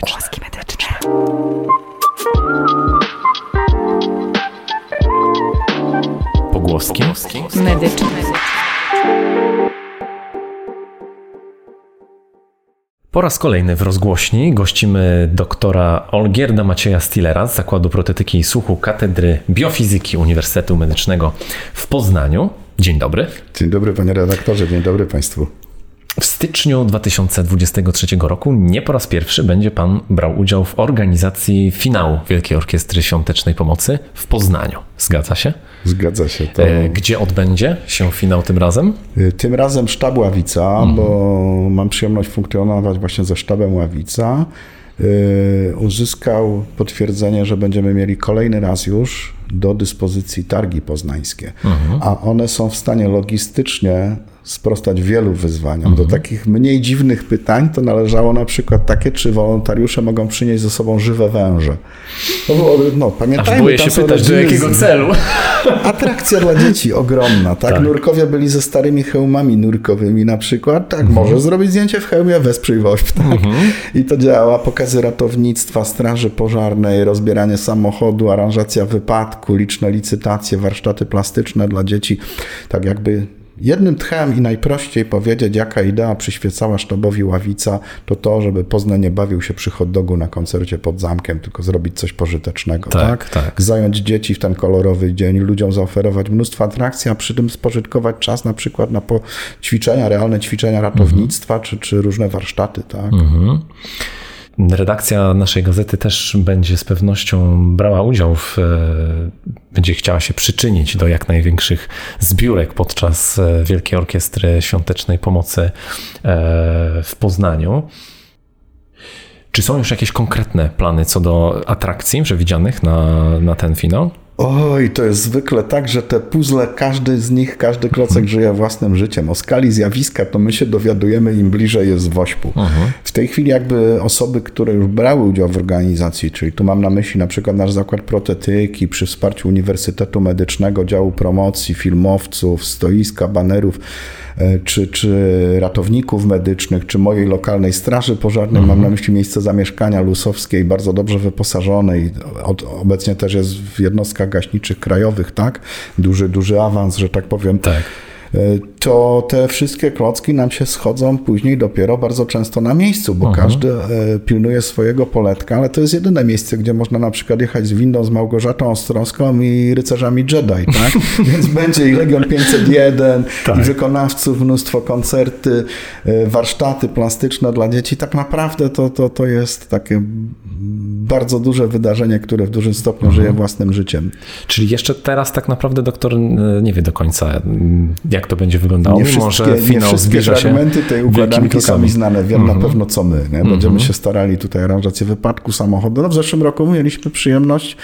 Pogłoski medyczne. Pogłoski Medyczne. Po raz kolejny w rozgłośni gościmy doktora Olgierda Macieja Stillera z Zakładu Protetyki i Słuchu Katedry Biofizyki Uniwersytetu Medycznego w Poznaniu. Dzień dobry. Dzień dobry panie redaktorze, dzień dobry państwu. W styczniu 2023 roku nie po raz pierwszy będzie Pan brał udział w organizacji finału Wielkiej Orkiestry Świątecznej Pomocy w Poznaniu. Zgadza się? Zgadza się. To... E, Gdzie odbędzie się finał tym razem? Y, Tym razem sztab Ławica, bo mam przyjemność funkcjonować właśnie ze sztabem Ławica. y, Uzyskał potwierdzenie, że będziemy mieli kolejny raz już do dyspozycji targi poznańskie, a one są w stanie logistycznie sprostać wielu wyzwaniom. Do takich mniej dziwnych pytań to należało na przykład takie, czy wolontariusze mogą przynieść ze sobą żywe węże. To było, no, Aż pamiętajmy, boję tam się pytać, do jakiego celu. Atrakcja dla dzieci ogromna, tak? Tak. Nurkowie byli ze starymi hełmami nurkowymi na przykład, tak? Może zrobić zdjęcie w hełmie, wesprzyj WOŚP, tak? I to działa. Pokazy ratownictwa, straży pożarnej, rozbieranie samochodu, aranżacja wypadku, liczne licytacje, warsztaty plastyczne dla dzieci. Tak jakby jednym tchem i najprościej powiedzieć, jaka idea przyświecała sztabowi Ławica, to to, żeby Poznań nie bawił się przy hot dogu na koncercie pod zamkiem, tylko zrobić coś pożytecznego, Tak, tak? tak. zająć dzieci w ten kolorowy dzień, ludziom zaoferować mnóstwo atrakcji, a przy tym spożytkować czas na przykład na ćwiczenia, realne ćwiczenia ratownictwa, czy, czy różne warsztaty, tak? Redakcja naszej gazety też będzie z pewnością brała udział w, e, będzie chciała się przyczynić do jak największych zbiórek podczas e, Wielkiej Orkiestry Świątecznej Pomocy e, w Poznaniu. Czy są już jakieś konkretne plany co do atrakcji przewidzianych na, na ten finał? Oj, to jest zwykle tak, że te puzzle, każdy z nich, każdy klocek żyje własnym życiem. O skali zjawiska to my się dowiadujemy, im bliżej jest wośpu. W tej chwili jakby osoby, które już brały udział w organizacji, czyli tu mam na myśli na przykład nasz zakład protetyki przy wsparciu Uniwersytetu Medycznego, działu promocji, filmowców, stoiska, banerów, czy, czy ratowników medycznych, czy mojej lokalnej straży pożarnej, mam na myśli miejsce zamieszkania lusowskiej, bardzo dobrze wyposażonej, od, obecnie też jest w jednostkach gaśniczych krajowych, tak? Duży, duży awans, że tak powiem. Tak. E, To te wszystkie klocki nam się schodzą później dopiero bardzo często na miejscu, bo każdy e, pilnuje swojego poletka, ale to jest jedyne miejsce, gdzie można na przykład jechać z windą z Małgorzatą Ostrowską i rycerzami Jedi, tak? Więc będzie i Legion 501, Tak. i wykonawców, mnóstwo koncerty, e, warsztaty plastyczne dla dzieci. Tak naprawdę to, to, to jest takie bardzo duże wydarzenie, które w dużym stopniu żyje własnym życiem. Czyli jeszcze teraz tak naprawdę doktor e, nie wie do końca, jak to będzie wyglądało. Nie wszystkie, że nie finał wszystkie zbliża fragmenty tej układanki są mi znane. Wiem na pewno co my. Nie? Będziemy się starali tutaj aranżację wypadku samochodu. No w zeszłym roku mieliśmy przyjemność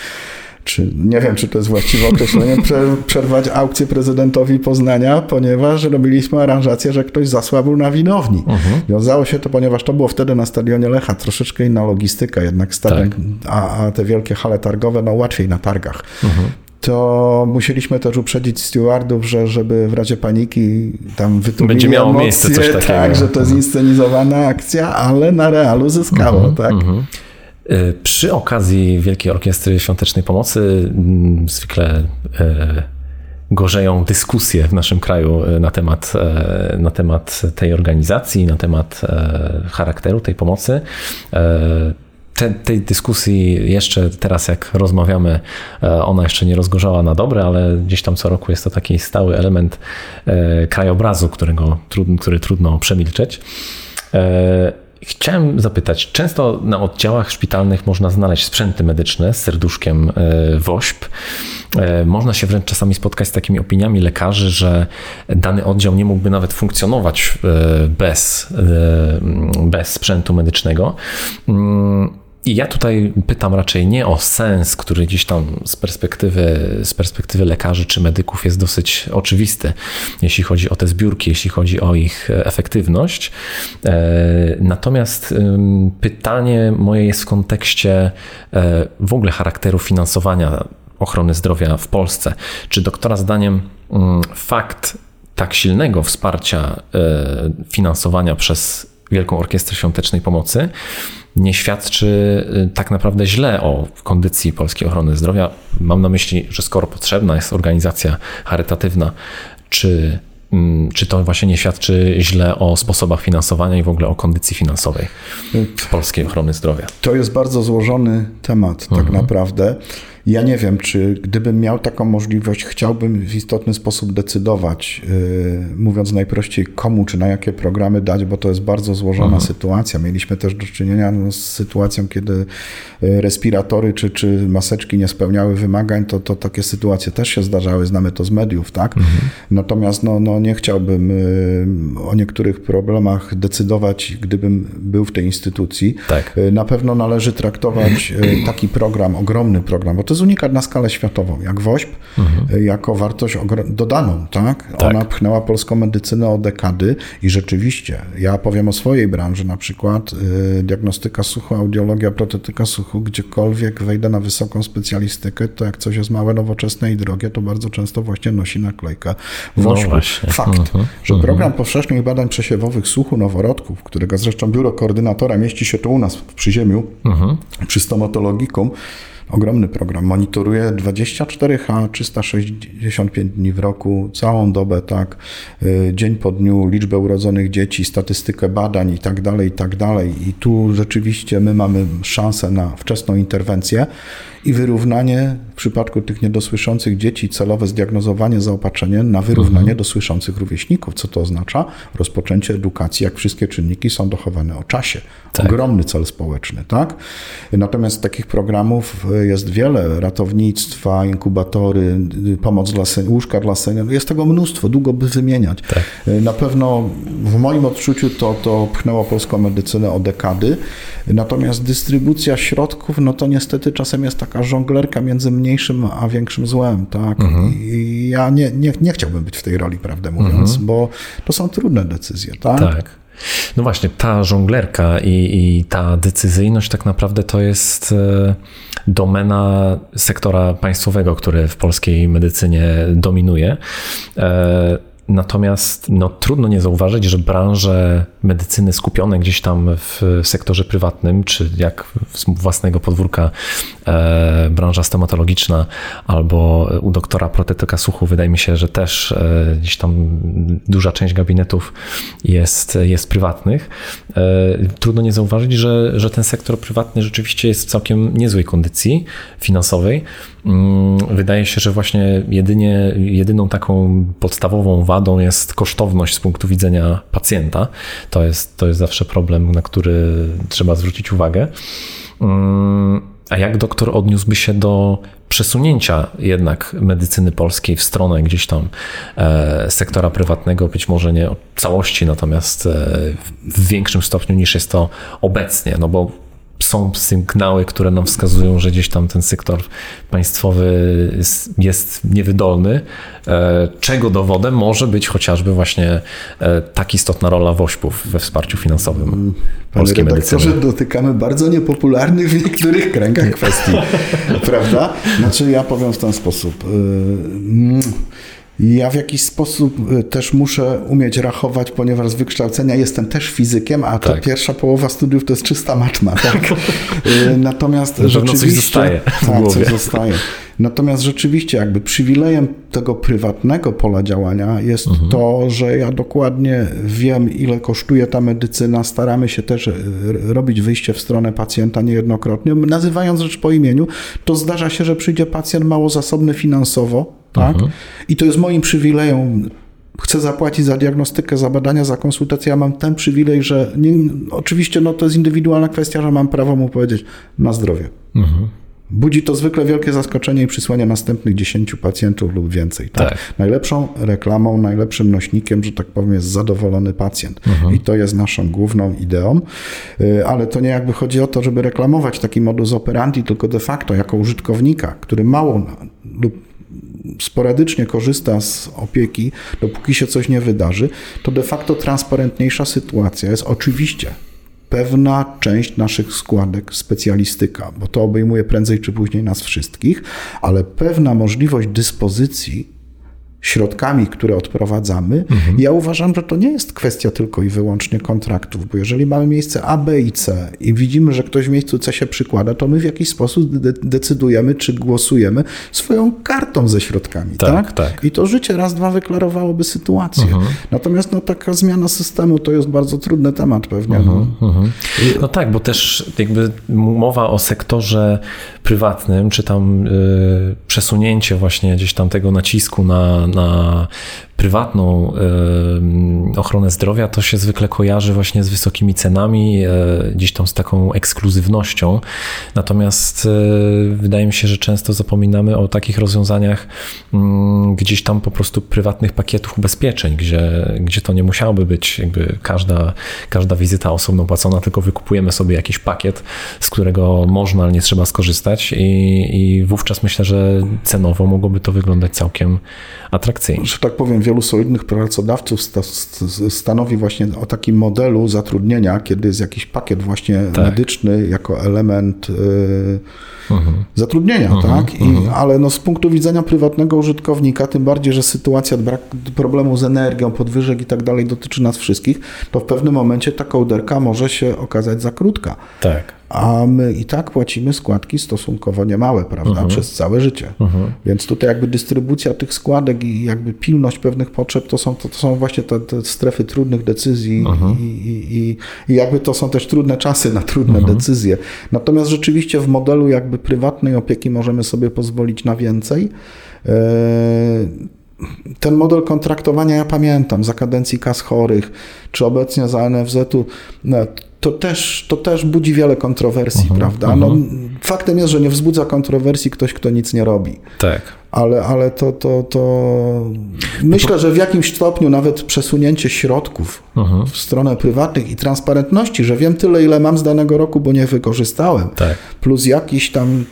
czy nie wiem, czy to jest właściwe określenie, prze- przerwać aukcję prezydentowi Poznania, ponieważ robiliśmy aranżację, że ktoś zasłabł na winowni. Wiązało się to, ponieważ to było wtedy na stadionie Lecha, troszeczkę inna logistyka, jednak stadion, a, a te wielkie hale targowe, no łatwiej na targach. To musieliśmy też uprzedzić stewardów, że żeby w razie paniki tam wytłumili Będzie miało emocje, miejsce coś takiego. Tak, że to jest inscenizowana akcja, ale na realu zyskało, tak? Y, Przy okazji Wielkiej Orkiestry Świątecznej Pomocy mm, zwykle e, gorzeją dyskusje w naszym kraju e, na temat, e, na temat tej organizacji, na temat e, charakteru tej pomocy. E, Te, tej dyskusji jeszcze teraz, jak rozmawiamy, e, ona jeszcze nie rozgorzała na dobre, ale gdzieś tam co roku jest to taki stały element e, krajobrazu, którego, który trudno przemilczeć. Chciałem zapytać, często na oddziałach szpitalnych można znaleźć sprzęty medyczne z serduszkiem e, WOŚP. E, Można się wręcz czasami spotkać z takimi opiniami lekarzy, że dany oddział nie mógłby nawet funkcjonować e, bez, bez sprzętu medycznego. I ja tutaj pytam raczej nie o sens, który gdzieś tam z perspektywy, z perspektywy lekarzy czy medyków jest dosyć oczywisty, jeśli chodzi o te zbiórki, jeśli chodzi o ich efektywność. E, Natomiast pytanie moje jest w kontekście e, w ogóle charakteru finansowania ochrony zdrowia w Polsce. Czy doktora zdaniem fakt tak silnego wsparcia e, finansowania przez Wielką Orkiestrę Świątecznej Pomocy, nie świadczy y, tak naprawdę źle o kondycji polskiej ochrony zdrowia. Mam na myśli, że skoro potrzebna jest organizacja charytatywna, czy Mm, czy to właśnie nie świadczy źle o sposobach finansowania i w ogóle o kondycji finansowej polskiej ochrony zdrowia? To jest bardzo złożony temat, tak mhm. naprawdę. Ja nie wiem, czy gdybym miał taką możliwość, chciałbym w istotny sposób decydować, yy, mówiąc najprościej, komu czy na jakie programy dać, bo to jest bardzo złożona mhm. sytuacja. Mieliśmy też do czynienia no, z sytuacją, kiedy y, respiratory czy, czy maseczki nie spełniały wymagań, to, to takie sytuacje też się zdarzały, znamy to z mediów, tak? Mhm. Natomiast no, no, nie chciałbym yy, o niektórych problemach decydować, gdybym był w tej instytucji. Tak. Yy, na pewno należy traktować y, taki program, ogromny program, bo to jest unikat na skalę światową, jak WOŚP, mhm. jako wartość dodaną, tak? tak? Ona pchnęła polską medycynę o dekady i rzeczywiście, ja powiem o swojej branży, na przykład y, diagnostyka słuchu, audiologia, protetyka słuchu, gdziekolwiek wejdę na wysoką specjalistykę, to jak coś jest małe, nowoczesne i drogie, to bardzo często właśnie nosi naklejkę WOŚP. No Fakt, mhm. że mhm. program powszechnych badań przesiewowych słuchu noworodków, którego zresztą biuro koordynatora mieści się tu u nas w Przyziemiu, mhm. przy stomatologikum, ogromny program. Monitoruje 24H, 365 dni w roku, całą dobę, tak, y, dzień po dniu, liczbę urodzonych dzieci, statystykę badań i tak dalej, i tak dalej. I tu rzeczywiście my mamy szansę na wczesną interwencję i wyrównanie w przypadku tych niedosłyszących dzieci, celowe zdiagnozowanie, zaopatrzenie na wyrównanie mhm. do słyszących rówieśników. Co to oznacza? Rozpoczęcie edukacji, jak wszystkie czynniki są dochowane o czasie. Tak. Ogromny cel społeczny, tak? Natomiast takich programów jest wiele, ratownictwa, inkubatory, pomoc dla sen- łóżka dla seniorów, jest tego mnóstwo, długo by wymieniać. Tak. Na pewno w moim odczuciu to, to pchnęło polską medycynę o dekady, natomiast dystrybucja środków, no to niestety czasem jest taka żonglerka między mniejszym a większym złem, tak? Mhm. I ja nie, nie, nie chciałbym być w tej roli, prawdę mówiąc, mhm. bo to są trudne decyzje, tak? Tak. No właśnie, ta żonglerka i, i, ta decyzyjność tak naprawdę to jest e, domena sektora państwowego, który w polskiej medycynie dominuje. Natomiast no, trudno nie zauważyć, że branże medycyny skupione gdzieś tam w sektorze prywatnym, czy jak z własnego podwórka e, branża stomatologiczna albo u doktora protetyka słuchu, wydaje mi się, że też e, gdzieś tam duża część gabinetów jest, jest prywatnych. E, trudno nie zauważyć, że, że ten sektor prywatny rzeczywiście jest w całkiem niezłej kondycji finansowej. Mm, wydaje się, że właśnie jedynie, jedyną taką podstawową wadą jest kosztowność z punktu widzenia pacjenta. To jest, to jest zawsze problem, na który trzeba zwrócić uwagę. Mm, a jak doktor odniósłby się do przesunięcia jednak medycyny polskiej w stronę gdzieś tam e, sektora prywatnego, być może nie całości, natomiast e, w większym stopniu niż jest to obecnie, no bo są sygnały, które nam wskazują, że gdzieś tam ten sektor państwowy jest niewydolny, e, czego dowodem może być chociażby właśnie e, tak istotna rola WOŚP-ów we wsparciu finansowym mm, polskiej medycyny. dotykamy bardzo niepopularnych w niektórych kręgach kwestii, prawda? Znaczy ja powiem w ten sposób. Ja w jakiś sposób y, też muszę umieć rachować, ponieważ z wykształcenia jestem też fizykiem, a ta tak. pierwsza połowa studiów to jest czysta matma. Tak? Y, natomiast rzeczywiście... coś zostaje tak, coś zostaje. Natomiast rzeczywiście jakby przywilejem tego prywatnego pola działania jest mhm. to, że ja dokładnie wiem, ile kosztuje ta medycyna. Staramy się też y, robić wyjście w stronę pacjenta niejednokrotnie. Nazywając rzecz po imieniu, to zdarza się, że przyjdzie pacjent mało zasobny finansowo, tak? Mhm. I to jest moim przywilejem. Chcę zapłacić za diagnostykę, za badania, za konsultację. Ja mam ten przywilej, że nie, oczywiście no, to jest indywidualna kwestia, że mam prawo mu powiedzieć na zdrowie. Mhm. Budzi to zwykle wielkie zaskoczenie i przysłanie następnych 10 pacjentów lub więcej. Tak? tak? Najlepszą reklamą, najlepszym nośnikiem, że tak powiem, jest zadowolony pacjent. Mhm. I to jest naszą główną ideą. Y, ale to nie jakby chodzi o to, żeby reklamować taki modus operandi, tylko de facto jako użytkownika, który mało lub sporadycznie korzysta z opieki, dopóki się coś nie wydarzy, to de facto transparentniejsza sytuacja jest oczywiście pewna część naszych składek specjalistyka, bo to obejmuje prędzej czy później nas wszystkich, ale pewna możliwość dyspozycji środkami, które odprowadzamy. Mhm. Ja uważam, że to nie jest kwestia tylko i wyłącznie kontraktów, bo jeżeli mamy miejsce A, B i C i widzimy, że ktoś w miejscu C się przykłada, to my w jakiś sposób de decydujemy, czy głosujemy swoją kartą ze środkami. Tak, tak? tak. I to życie raz, dwa wyklarowałoby sytuację. Mhm. Natomiast no, taka zmiana systemu to jest bardzo trudny temat pewnie. No. Mhm. mhm. no tak, bo też jakby mowa o sektorze prywatnym, czy tam y, przesunięcie właśnie gdzieś tam tego nacisku na, na prywatną ochronę zdrowia, to się zwykle kojarzy właśnie z wysokimi cenami, e, gdzieś tam z taką ekskluzywnością. Natomiast e, wydaje mi się, że często zapominamy o takich rozwiązaniach mm, gdzieś tam po prostu prywatnych pakietów ubezpieczeń, gdzie, gdzie to nie musiałoby być jakby każda, każda wizyta osobno płacona, tylko wykupujemy sobie jakiś pakiet, z którego można, ale nie trzeba skorzystać i, i wówczas myślę, że cenowo mogłoby to wyglądać całkiem atrakcyjnie. Że tak powiem, wielu solidnych pracodawców stanowi właśnie o takim modelu zatrudnienia, kiedy jest jakiś pakiet właśnie tak. medyczny jako element mhm. zatrudnienia, mhm. tak? I, mhm. Ale no z punktu widzenia prywatnego użytkownika, tym bardziej, że sytuacja brak problemu z energią, podwyżek i tak dalej dotyczy nas wszystkich, to w pewnym momencie ta kołderka może się okazać za krótka. Tak a my i tak płacimy składki stosunkowo niemałe, prawda, mhm. przez całe życie. Mhm. Więc tutaj jakby dystrybucja tych składek i jakby pilność pewnych potrzeb to są, to, to są właśnie te, te, strefy trudnych decyzji mhm. i, i, i, jakby to są też trudne czasy na trudne decyzje. Natomiast rzeczywiście w modelu jakby prywatnej opieki możemy sobie pozwolić na więcej. E, ten model kontraktowania ja pamiętam za kadencji kas chorych, czy obecnie za NFZ-u, no, to też, to też budzi wiele kontrowersji, uh -huh, prawda? Uh -huh. no, faktem jest, że nie wzbudza kontrowersji ktoś, kto nic nie robi. Tak. Ale, ale to, to, to myślę, że w jakimś stopniu nawet przesunięcie środków -huh. w stronę prywatnych i transparentności, że wiem tyle, ile mam z danego roku, bo nie wykorzystałem, tak. plus jakiś tam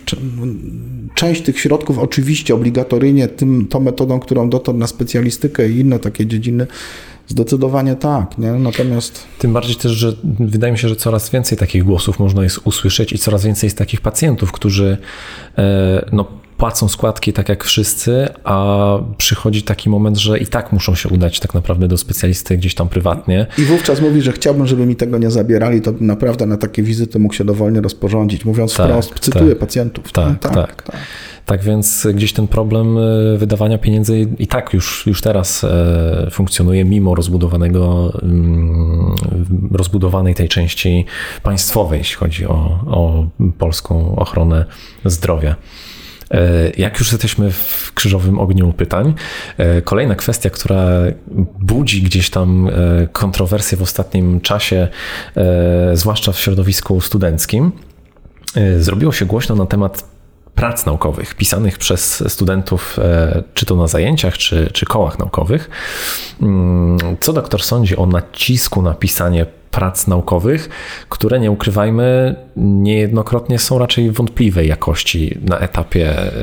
część tych środków oczywiście obligatoryjnie tym, tą metodą, którą dotąd na specjalistykę i inne takie dziedziny Zdecydowanie tak, nie? Natomiast. Tym bardziej też, że wydaje mi się, że coraz więcej takich głosów można jest usłyszeć i coraz więcej jest takich pacjentów, którzy e, no, płacą składki tak jak wszyscy, a przychodzi taki moment, że i tak muszą się udać tak naprawdę do specjalisty gdzieś tam prywatnie. I wówczas mówi, że chciałbym, żeby mi tego nie zabierali, to naprawdę na takie wizyty mógł się dowolnie rozporządzić. Mówiąc tak, wprost, cytuję tak, pacjentów. Tak, tak, tak. tak. Tak więc gdzieś ten problem e, wydawania pieniędzy i tak już, już teraz e, funkcjonuje mimo rozbudowanego, mm, rozbudowanej tej części państwowej, jeśli chodzi o, o polską ochronę zdrowia. E, jak już jesteśmy w krzyżowym ogniu pytań, kolejna kwestia, która budzi gdzieś tam kontrowersje w ostatnim czasie, zwłaszcza w środowisku studenckim, zrobiło się głośno na temat prac naukowych pisanych przez studentów, e, czy to na zajęciach, czy, czy kołach naukowych. Mm, co doktor sądzi o nacisku na pisanie prac naukowych, które nie ukrywajmy, niejednokrotnie są raczej wątpliwej jakości na etapie e,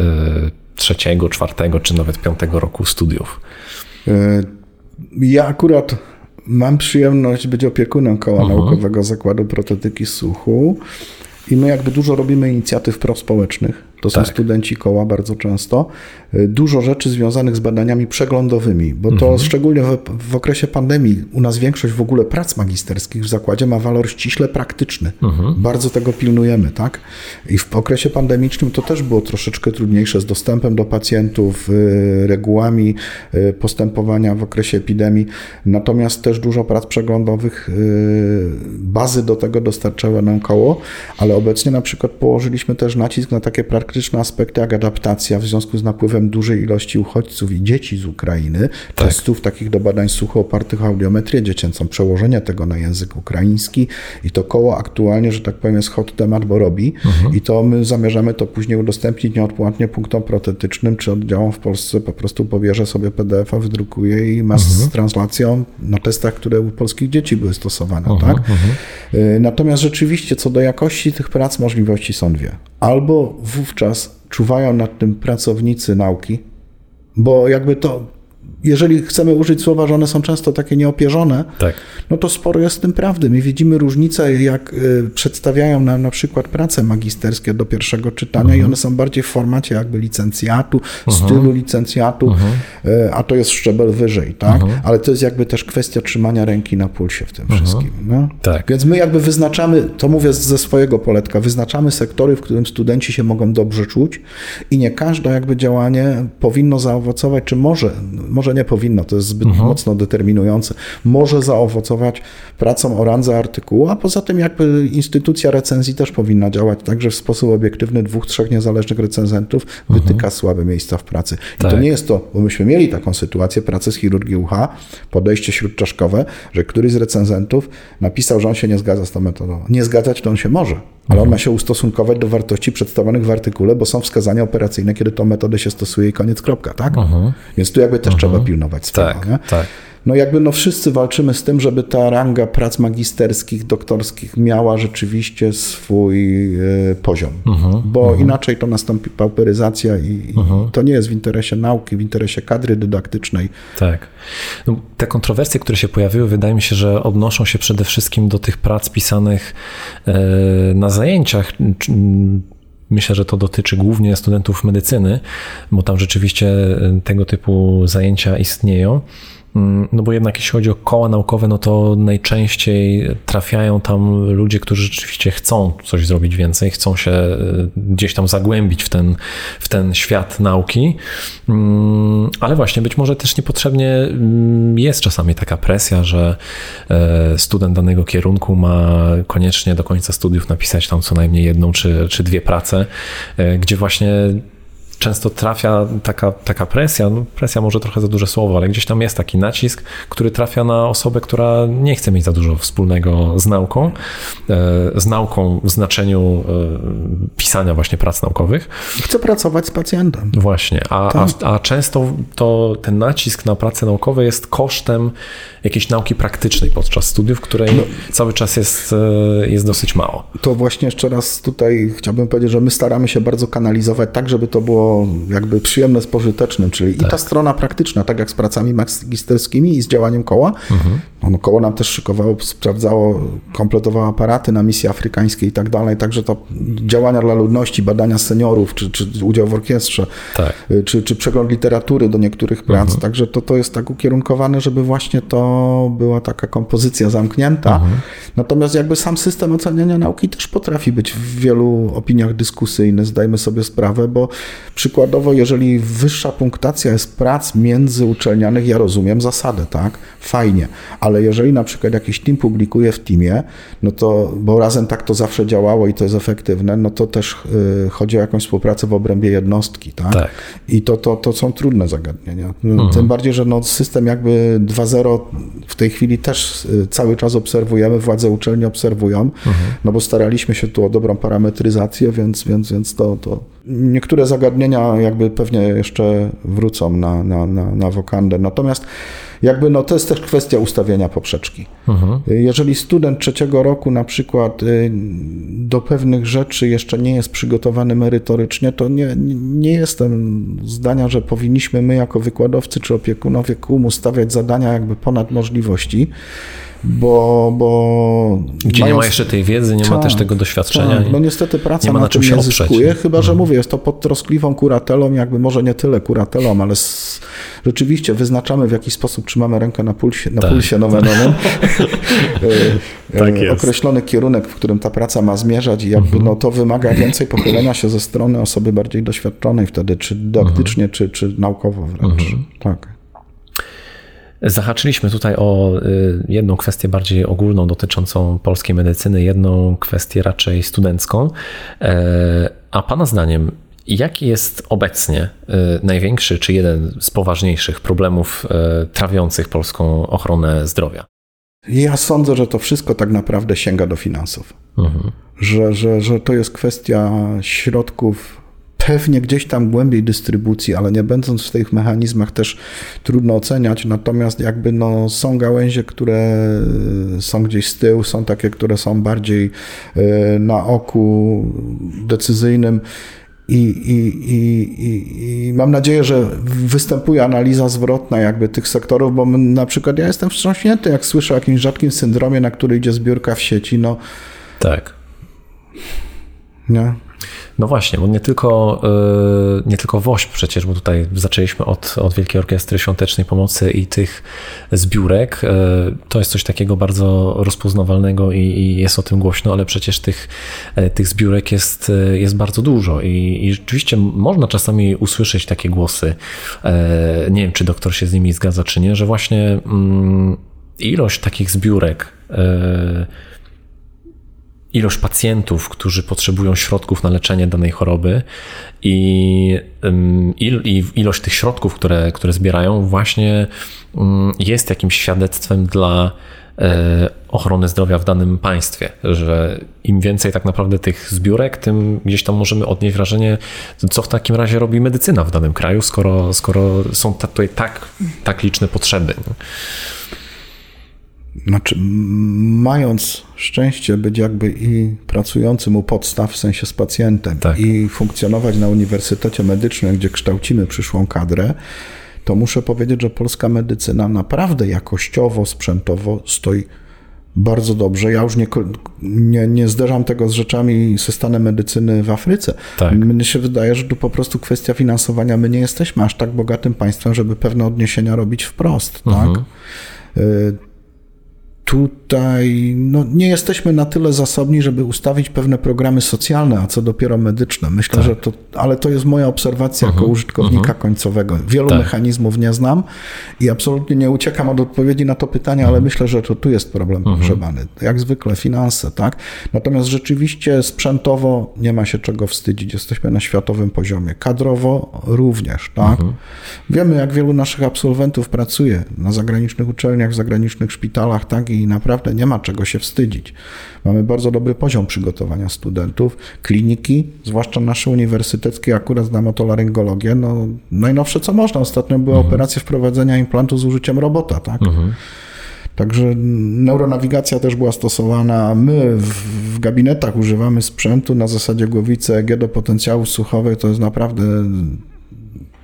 trzeciego, czwartego, czy nawet piątego roku studiów? E, ja akurat mam przyjemność być opiekunem koła mhm. naukowego Zakładu Protetyki Słuchu i my jakby dużo robimy inicjatyw prospołecznych to tak. są studenci koła bardzo często, y, dużo rzeczy związanych z badaniami przeglądowymi, bo to mhm. szczególnie w, w, okresie pandemii u nas większość w ogóle prac magisterskich w zakładzie ma walor ściśle praktyczny. Mhm. Bardzo tego pilnujemy, tak? I w okresie pandemicznym to też było troszeczkę trudniejsze z dostępem do pacjentów, y, regułami y, postępowania w okresie epidemii, natomiast też dużo prac przeglądowych, bazy do tego dostarczały nam koło, ale obecnie na przykład położyliśmy też nacisk na takie praktyki praktyczne aspekty jak adaptacja w związku z napływem dużej ilości uchodźców i dzieci z Ukrainy, tak. testów takich do badań sucho opartych o audiometrię dziecięcą, przełożenia tego na język ukraiński i to koło aktualnie, że tak powiem, jest hot temat, bo robi mhm. i to my zamierzamy to później udostępnić nieodpłatnie punktom protetycznym czy oddziałom w Polsce, po prostu pobierze sobie PDF-a, wydrukuje i ma mhm. z translacją na testach, które u polskich dzieci były stosowane, mhm. tak? Mhm. Y, natomiast rzeczywiście co do jakości tych prac możliwości są dwie. Albo wówczas czuwają nad tym pracownicy nauki, bo jakby to jeżeli chcemy użyć słowa, że one są często takie nieopierzone, Tak. no to sporo jest w tym prawdy. My widzimy różnice, jak y, przedstawiają nam na przykład prace magisterskie do pierwszego czytania i one są bardziej w formacie jakby licencjatu, stylu licencjatu, y, a to jest szczebel wyżej, tak? Ale to jest jakby też kwestia trzymania ręki na pulsie w tym wszystkim. No? Tak. Więc my jakby wyznaczamy, to mówię ze swojego poletka, wyznaczamy sektory, w którym studenci się mogą dobrze czuć i nie każde jakby działanie powinno zaowocować, czy może, może nie powinno, to jest zbyt mocno determinujące, może zaowocować pracą o randze artykułu, a poza tym jakby instytucja recenzji też powinna działać tak, że w sposób obiektywny dwóch, trzech niezależnych recenzentów wytyka słabe miejsca w pracy. I to Tak. nie jest to, bo myśmy mieli taką sytuację, pracę z chirurgii UH, podejście śródczaszkowe, że któryś z recenzentów napisał, że on się nie zgadza z tą metodą. Nie zgadzać to on się może, ale on ma się ustosunkować do wartości przedstawionych w artykule, bo są wskazania operacyjne, kiedy tą metodę się stosuje i koniec, kropka, tak? Więc tu jakby też trzeba pilnować sprawy. Tak, nie? tak. No jakby no wszyscy walczymy z tym, żeby ta ranga prac magisterskich, doktorskich miała rzeczywiście swój e, poziom, bo inaczej to nastąpi pauperyzacja i, i to nie jest w interesie nauki, w interesie kadry dydaktycznej. Tak. No, te kontrowersje, które się pojawiły, wydaje mi się, że odnoszą się przede wszystkim do tych prac pisanych e, na zajęciach. Myślę, że to dotyczy głównie studentów medycyny, bo tam rzeczywiście e, tego typu zajęcia istnieją. Mm, No bo jednak jeśli chodzi o koła naukowe, no to najczęściej trafiają tam ludzie, którzy rzeczywiście chcą coś zrobić więcej, chcą się e, gdzieś tam zagłębić w ten, w ten świat nauki, Mm, ale właśnie być może też niepotrzebnie mm, jest czasami taka presja, że e, student danego kierunku ma koniecznie do końca studiów napisać tam co najmniej jedną czy, czy dwie prace, e, gdzie właśnie często trafia taka, taka presja, no presja może trochę za duże słowo, ale gdzieś tam jest taki nacisk, który trafia na osobę, która nie chce mieć za dużo wspólnego z nauką, e, z nauką w znaczeniu e, pisania właśnie prac naukowych. Chcę pracować z pacjentem. Właśnie, a, Tak. a, a często to ten nacisk na prace naukowe jest kosztem jakiejś nauki praktycznej podczas studiów, której cały czas jest, e, jest dosyć mało. To właśnie jeszcze raz tutaj chciałbym powiedzieć, że my staramy się bardzo kanalizować tak, żeby to było jakby przyjemne z pożytecznym, czyli i ta strona praktyczna, tak jak z pracami magisterskimi i z działaniem koła. No, koło nam też szykowało, sprawdzało, kompletowało aparaty na misje afrykańskie i tak dalej, także to działania dla ludności, badania seniorów, czy, czy udział w orkiestrze, Tak. y, czy, czy przegląd literatury do niektórych prac. Także to, to jest tak ukierunkowane, żeby właśnie to była taka kompozycja zamknięta. Natomiast jakby sam system oceniania nauki też potrafi być w wielu opiniach dyskusyjny, zdajmy sobie sprawę, bo przykładowo, jeżeli wyższa punktacja jest prac międzyuczelnianych, ja rozumiem zasadę, tak? Fajnie, ale jeżeli na przykład jakiś team publikuje w teamie, no to, bo razem tak to zawsze działało i to jest efektywne, no to też y, chodzi o jakąś współpracę w obrębie jednostki, tak? Tak. I to, to, to są trudne zagadnienia. No, Tym bardziej, że no, system jakby 2.0 w tej chwili też y, cały czas obserwujemy, władze uczelni obserwują, no bo staraliśmy się tu o dobrą parametryzację, więc, więc, więc to, to niektóre zagadnienia jakby pewnie jeszcze wrócą na, na, na, na wokandę. Natomiast jakby no to jest też kwestia ustawienia poprzeczki. Jeżeli student trzeciego roku na przykład y, do pewnych rzeczy jeszcze nie jest przygotowany merytorycznie, to nie, nie jestem zdania, że powinniśmy my jako wykładowcy czy opiekunowie mu stawiać zadania jakby ponad możliwości, bo... bo Gdzie nie mając- ma jeszcze tej wiedzy, nie ma Tak, też tego doświadczenia. tak. No niestety praca nie ma na, na czym tym się nie oprzeć. zyskuje, chyba że mówię, jest to pod troskliwą kuratelą, jakby może nie tyle kuratelą, ale s- rzeczywiście wyznaczamy w jakiś sposób, trzymamy rękę na pulsie, na Tak. pulsie nomenowym, E, Tak e, jest. określony kierunek, w którym ta praca ma zmierzać i jakby Mhm. no, to wymaga więcej pochylenia się ze strony osoby bardziej doświadczonej wtedy, czy dydaktycznie, czy, czy naukowo wręcz. Mhm. Tak. Zahaczyliśmy tutaj o y, jedną kwestię bardziej ogólną dotyczącą polskiej medycyny, jedną kwestię raczej studencką. E, A Pana zdaniem, jaki jest obecnie y, największy czy jeden z poważniejszych problemów y, trawiących polską ochronę zdrowia? Ja sądzę, że to wszystko tak naprawdę sięga do finansów. Że, że, że to jest kwestia środków, pewnie gdzieś tam głębiej dystrybucji, ale nie będąc w tych mechanizmach też trudno oceniać. Natomiast jakby no, są gałęzie, które są gdzieś z tyłu, są takie, które są bardziej e, na oku decyzyjnym. I, i, i, I, mam nadzieję, że występuje analiza zwrotna jakby tych sektorów, bo na przykład ja jestem wstrząśnięty, jak słyszę o jakimś rzadkim syndromie, na który idzie zbiórka w sieci. No, tak. Nie? No właśnie, bo nie tylko, e, nie tylko WOŚP przecież, bo tutaj zaczęliśmy od, od Wielkiej Orkiestry Świątecznej Pomocy i tych zbiórek. E, to jest coś takiego bardzo rozpoznawalnego i, i jest o tym głośno, ale przecież tych, e, tych zbiórek jest, jest bardzo dużo i, i rzeczywiście można czasami usłyszeć takie głosy. Nie wiem, czy doktor się z nimi zgadza, czy nie, że właśnie mm, ilość takich zbiórek ilość pacjentów, którzy potrzebują środków na leczenie danej choroby i, i ilość tych środków, które, które zbierają, właśnie jest jakimś świadectwem dla e, ochrony zdrowia w danym państwie, że im więcej tak naprawdę tych zbiórek, tym gdzieś tam możemy odnieść wrażenie, co w takim razie robi medycyna w danym kraju, skoro, skoro są tutaj tak, tak liczne potrzeby. Znaczy, mając szczęście być jakby i pracującym u podstaw, w sensie z pacjentem, tak. i funkcjonować na Uniwersytecie Medycznym, gdzie kształcimy przyszłą kadrę, to muszę powiedzieć, że polska medycyna naprawdę jakościowo, sprzętowo stoi bardzo dobrze. Ja już nie, nie, nie zderzam tego z rzeczami ze stanem medycyny w Afryce. Tak. Mnie się wydaje, że tu po prostu kwestia finansowania. My nie jesteśmy aż tak bogatym państwem, żeby pewne odniesienia robić wprost. Tak? Mhm. Tak? Tutaj no, nie jesteśmy na tyle zasobni, żeby ustawić pewne programy socjalne, a co dopiero medyczne. Myślę, tak. że to, ale to jest moja obserwacja uh -huh, jako mhm, użytkownika uh mhm. -huh. końcowego. Wielu tak. mechanizmów nie znam i absolutnie nie uciekam od odpowiedzi na to pytanie, uh -huh. ale mhm. myślę, że to tu jest problem pogrzebany. Jak zwykle finanse, tak? Natomiast rzeczywiście sprzętowo nie ma się czego wstydzić. Jesteśmy na światowym poziomie. Kadrowo również, tak? Wiemy, jak wielu naszych absolwentów pracuje na zagranicznych uczelniach, w zagranicznych szpitalach, tak? I naprawdę nie ma czego się wstydzić. Mamy bardzo dobry poziom przygotowania studentów. Kliniki, zwłaszcza nasze uniwersyteckie, akurat znam otolaryngologię, no najnowsze co można. Ostatnio była mhm. operacja wprowadzenia implantu z użyciem robota, tak? Mhm. Także neuronawigacja też była stosowana. My w, w, gabinetach używamy sprzętu na zasadzie głowicy EG do potencjału słuchowych. To jest naprawdę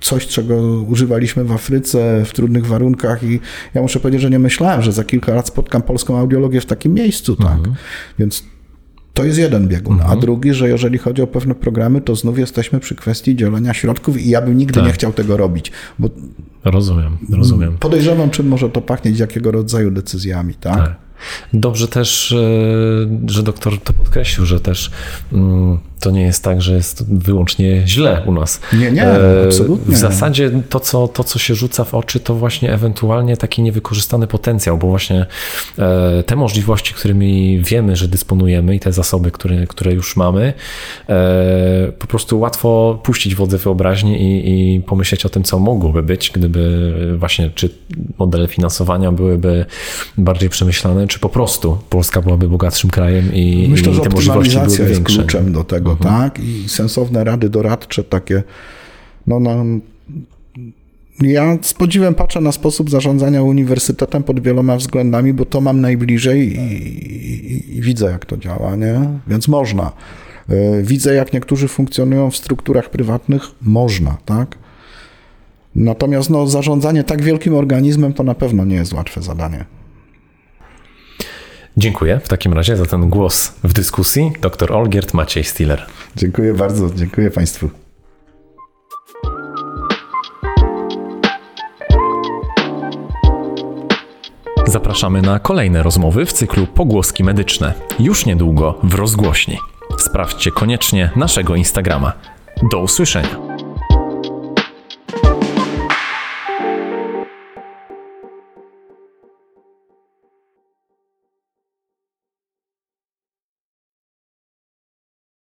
coś, czego używaliśmy w Afryce w trudnych warunkach i ja muszę powiedzieć, że nie myślałem, że za kilka lat spotkam polską audiologię w takim miejscu, tak. Mhm. Więc to jest jeden biegun. Mhm. A drugi, że jeżeli chodzi o pewne programy, to znów jesteśmy przy kwestii dzielenia środków i ja bym nigdy tak. nie chciał tego robić. Bo rozumiem, rozumiem. Podejrzewam, czym może to pachnieć, jakiego rodzaju decyzjami, tak? tak. Dobrze też, że doktor to podkreślił, że też mm, to nie jest tak, że jest wyłącznie źle u nas. Nie, nie, absolutnie. W zasadzie to co, to, co się rzuca w oczy, to właśnie ewentualnie taki niewykorzystany potencjał, bo właśnie e, te możliwości, którymi wiemy, że dysponujemy i te zasoby, które, które już mamy, e, po prostu łatwo puścić wodze wyobraźni i, i pomyśleć o tym, co mogłoby być, gdyby właśnie czy modele finansowania byłyby bardziej przemyślane, czy po prostu Polska byłaby bogatszym krajem i, Myślę, i te możliwości byłyby jest większe. kluczem do tego, mhm. tak? I sensowne rady doradcze takie, no, no ja z podziwem patrzę na sposób zarządzania uniwersytetem pod wieloma względami, bo to mam najbliżej i, i, i widzę, jak to działa, nie? Więc można. E, widzę, jak niektórzy funkcjonują w strukturach prywatnych, można, tak? Natomiast no, zarządzanie tak wielkim organizmem to na pewno nie jest łatwe zadanie. Dziękuję w takim razie za ten głos w dyskusji. Dr Olgierd Maciej Stiller. Dziękuję bardzo, dziękuję Państwu. Zapraszamy na kolejne rozmowy w cyklu Pogłoski Medyczne. Już niedługo w rozgłośni. Sprawdźcie koniecznie naszego Instagrama. Do usłyszenia.